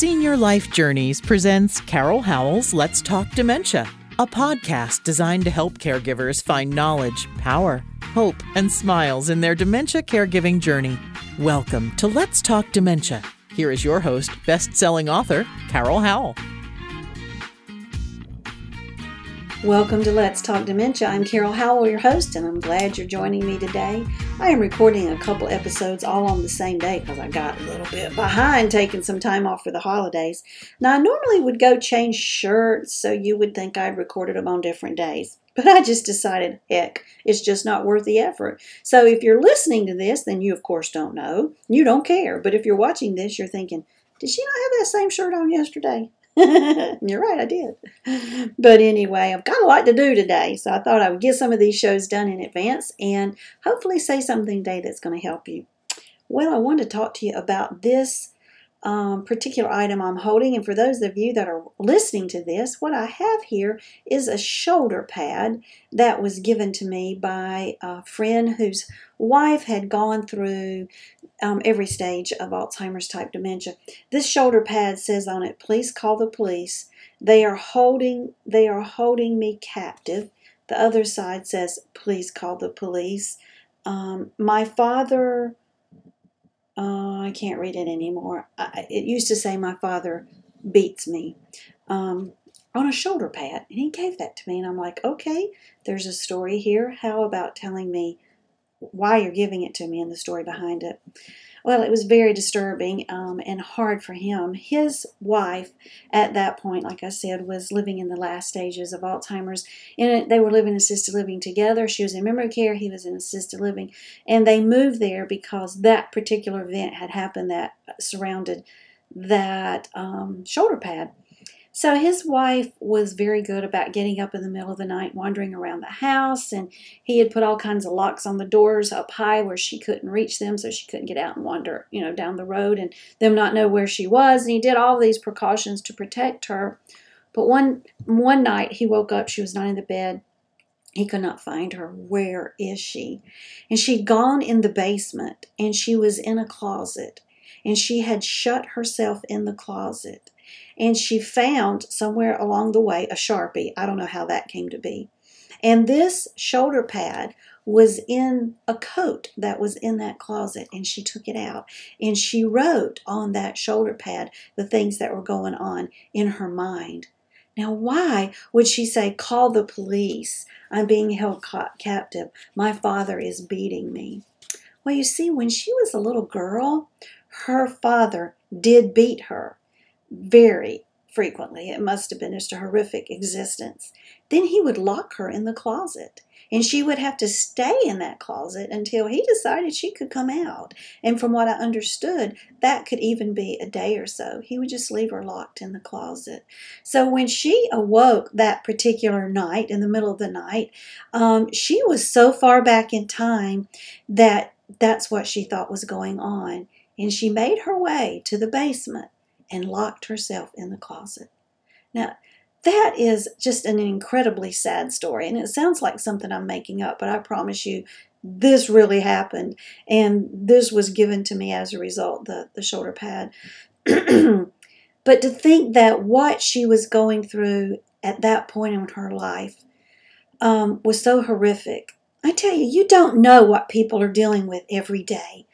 Senior Life Journeys presents Carol Howell's Let's Talk Dementia, a podcast designed to help caregivers find knowledge, power, hope, and smiles in their dementia caregiving journey. Welcome to Let's Talk Dementia. Here is your host, best selling author, Carol Howell. Welcome to Let's Talk Dementia. I'm Carol Howell, your host, and I'm glad you're joining me today. I am recording a couple episodes all on the same day because I got a little bit behind taking some time off for the holidays. Now, I normally would go change shirts, so you would think I'd recorded them on different days. But I just decided, heck, it's just not worth the effort. So if you're listening to this, then you, of course, don't know. You don't care. But if you're watching this, you're thinking, did she not have that same shirt on yesterday? You're right, I did. But anyway, I've got a lot to do today, so I thought I would get some of these shows done in advance and hopefully say something today that's going to help you. Well, I want to talk to you about this um, particular item I'm holding. And for those of you that are listening to this, what I have here is a shoulder pad that was given to me by a friend whose wife had gone through um, every stage of Alzheimer's type dementia. This shoulder pad says on it, "Please call the police. They are holding. They are holding me captive." The other side says, "Please call the police." Um, my father uh, I can't read it anymore. I, it used to say, My father beats me um, on a shoulder pad. And he gave that to me. And I'm like, Okay, there's a story here. How about telling me why you're giving it to me and the story behind it? Well, it was very disturbing um, and hard for him. His wife, at that point, like I said, was living in the last stages of Alzheimer's. And they were living assisted living together. She was in memory care, he was in assisted living. And they moved there because that particular event had happened that surrounded that um, shoulder pad. So his wife was very good about getting up in the middle of the night, wandering around the house, and he had put all kinds of locks on the doors up high where she couldn't reach them, so she couldn't get out and wander, you know, down the road and them not know where she was. And he did all these precautions to protect her. But one one night he woke up, she was not in the bed. He could not find her. Where is she? And she'd gone in the basement and she was in a closet and she had shut herself in the closet and she found somewhere along the way a Sharpie. I don't know how that came to be. And this shoulder pad was in a coat that was in that closet, and she took it out and she wrote on that shoulder pad the things that were going on in her mind. Now, why would she say, Call the police? I'm being held captive. My father is beating me. Well, you see, when she was a little girl, her father did beat her very frequently. It must have been just a horrific existence. Then he would lock her in the closet, and she would have to stay in that closet until he decided she could come out. And from what I understood, that could even be a day or so. He would just leave her locked in the closet. So when she awoke that particular night, in the middle of the night, um, she was so far back in time that that's what she thought was going on. And she made her way to the basement and locked herself in the closet. Now, that is just an incredibly sad story, and it sounds like something I'm making up, but I promise you, this really happened, and this was given to me as a result the, the shoulder pad. but to think that what she was going through at that point in her life um, was so horrific. I tell you, you don't know what people are dealing with every day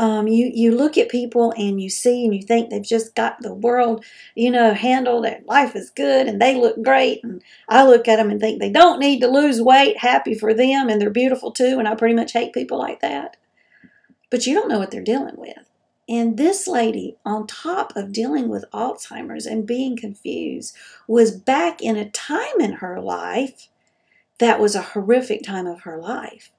um, you you look at people and you see and you think they've just got the world you know handled and life is good and they look great and I look at them and think they don't need to lose weight happy for them and they're beautiful too and I pretty much hate people like that. But you don't know what they're dealing with. And this lady on top of dealing with Alzheimer's and being confused was back in a time in her life that was a horrific time of her life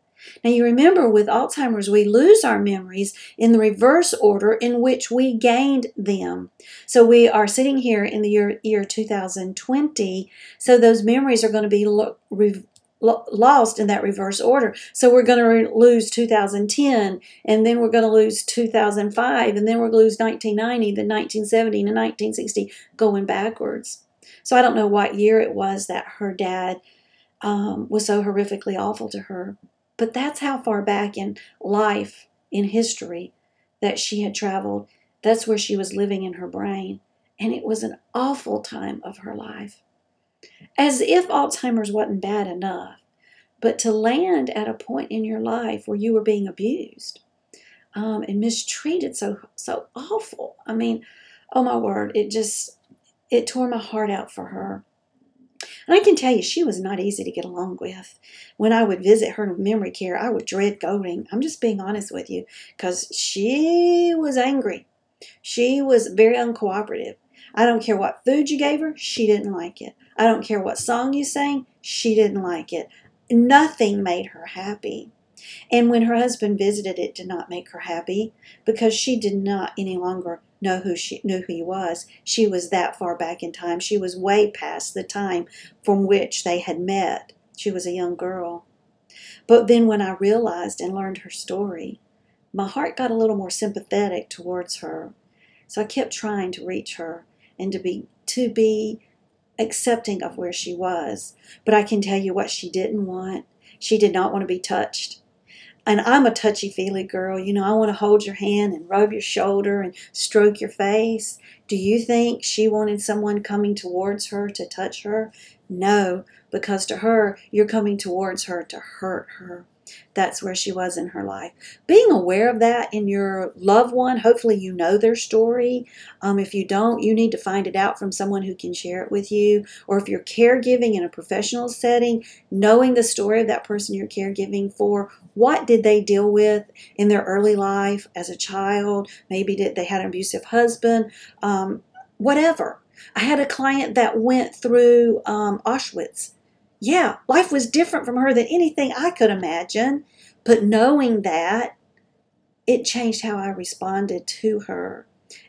now, you remember with Alzheimer's, we lose our memories in the reverse order in which we gained them. So, we are sitting here in the year, year 2020, so those memories are going to be lo- re- lost in that reverse order. So, we're going to re- lose 2010, and then we're going to lose 2005, and then we're going to lose 1990, then 1970, and 1960, going backwards. So, I don't know what year it was that her dad um, was so horrifically awful to her. But that's how far back in life, in history, that she had traveled. That's where she was living in her brain. And it was an awful time of her life. As if Alzheimer's wasn't bad enough, but to land at a point in your life where you were being abused um, and mistreated so so awful. I mean, oh my word, it just it tore my heart out for her. And I can tell you, she was not easy to get along with. When I would visit her in memory care, I would dread going. I'm just being honest with you, because she was angry. She was very uncooperative. I don't care what food you gave her, she didn't like it. I don't care what song you sang, she didn't like it. Nothing made her happy. And when her husband visited, it did not make her happy because she did not any longer know who she knew who he was. She was that far back in time. She was way past the time from which they had met. She was a young girl. But then when I realized and learned her story, my heart got a little more sympathetic towards her. So I kept trying to reach her and to be to be accepting of where she was. But I can tell you what she didn't want. She did not want to be touched and I'm a touchy feely girl. You know, I want to hold your hand and rub your shoulder and stroke your face. Do you think she wanted someone coming towards her to touch her? No, because to her, you're coming towards her to hurt her that's where she was in her life. Being aware of that in your loved one, hopefully you know their story. Um, if you don't, you need to find it out from someone who can share it with you. Or if you're caregiving in a professional setting, knowing the story of that person you're caregiving for, what did they deal with in their early life as a child? Maybe did they had an abusive husband? Um, whatever. I had a client that went through um, Auschwitz yeah, life was different from her than anything I could imagine. But knowing that, it changed how I responded to her.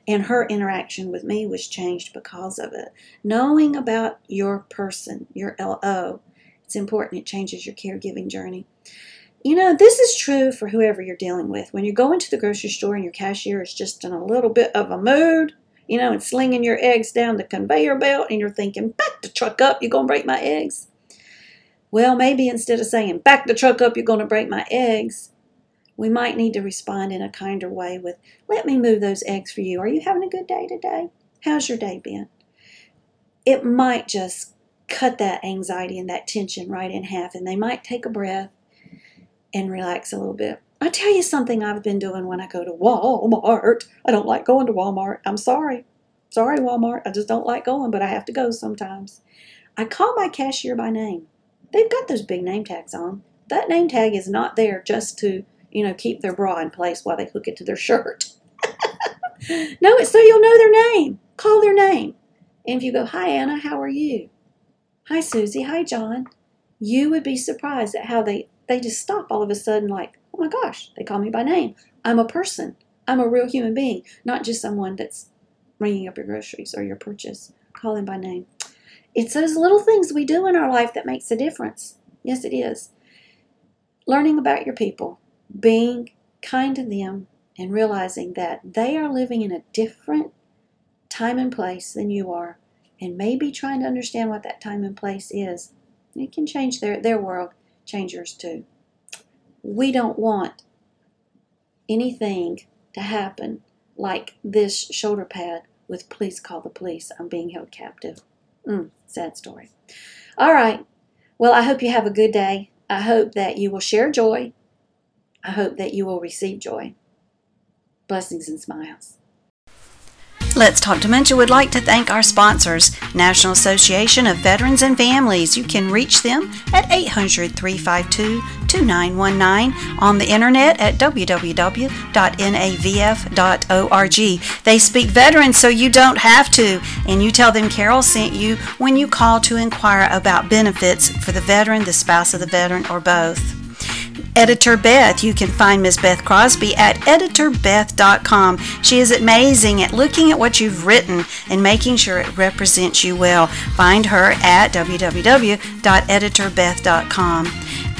And her interaction with me was changed because of it. Knowing about your person, your LO, it's important. It changes your caregiving journey. You know, this is true for whoever you're dealing with. When you go into the grocery store and your cashier is just in a little bit of a mood, you know, and slinging your eggs down the conveyor belt, and you're thinking, back the truck up, you're going to break my eggs. Well, maybe instead of saying, back the truck up, you're going to break my eggs, we might need to respond in a kinder way with, let me move those eggs for you. Are you having a good day today? How's your day been? It might just cut that anxiety and that tension right in half, and they might take a breath and relax a little bit. I tell you something I've been doing when I go to Walmart. I don't like going to Walmart. I'm sorry. Sorry, Walmart. I just don't like going, but I have to go sometimes. I call my cashier by name. They've got those big name tags on. That name tag is not there just to, you know, keep their bra in place while they hook it to their shirt. no, it's so you'll know their name. Call their name. And if you go, Hi, Anna, how are you? Hi, Susie. Hi, John. You would be surprised at how they, they just stop all of a sudden, like, oh my gosh, they call me by name. I'm a person. I'm a real human being, not just someone that's ringing up your groceries or your purchase. Call them by name. It's those little things we do in our life that makes a difference. Yes, it is. Learning about your people, being kind to them, and realizing that they are living in a different time and place than you are, and maybe trying to understand what that time and place is. It can change their, their world, change yours too. We don't want anything to happen like this shoulder pad with please call the police, I'm being held captive. Mm, sad story. All right. Well, I hope you have a good day. I hope that you will share joy. I hope that you will receive joy. Blessings and smiles. Let's Talk Dementia would like to thank our sponsors, National Association of Veterans and Families. You can reach them at 800 352 2919 on the internet at www.navf.org. They speak veterans so you don't have to, and you tell them Carol sent you when you call to inquire about benefits for the veteran, the spouse of the veteran, or both. Editor Beth. You can find Ms. Beth Crosby at editorbeth.com. She is amazing at looking at what you've written and making sure it represents you well. Find her at www.editorbeth.com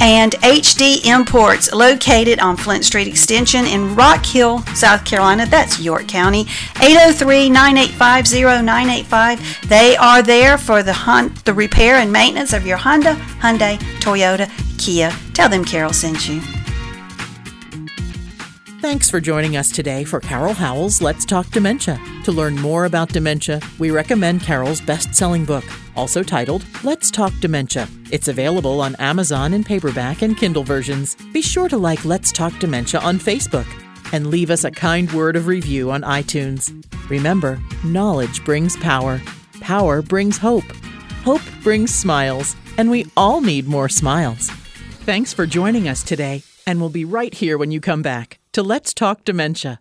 and HD Imports, located on Flint Street Extension in Rock Hill, South Carolina. That's York County. 803 985 0985. They are there for the, the repair and maintenance of your Honda, Hyundai, Toyota, Kia. Tell them Carol sent you. Thanks for joining us today for Carol Howell's Let's Talk Dementia. To learn more about dementia, we recommend Carol's best selling book, also titled Let's Talk Dementia. It's available on Amazon in paperback and Kindle versions. Be sure to like Let's Talk Dementia on Facebook and leave us a kind word of review on iTunes. Remember, knowledge brings power, power brings hope, hope brings smiles, and we all need more smiles. Thanks for joining us today, and we'll be right here when you come back to Let's Talk Dementia.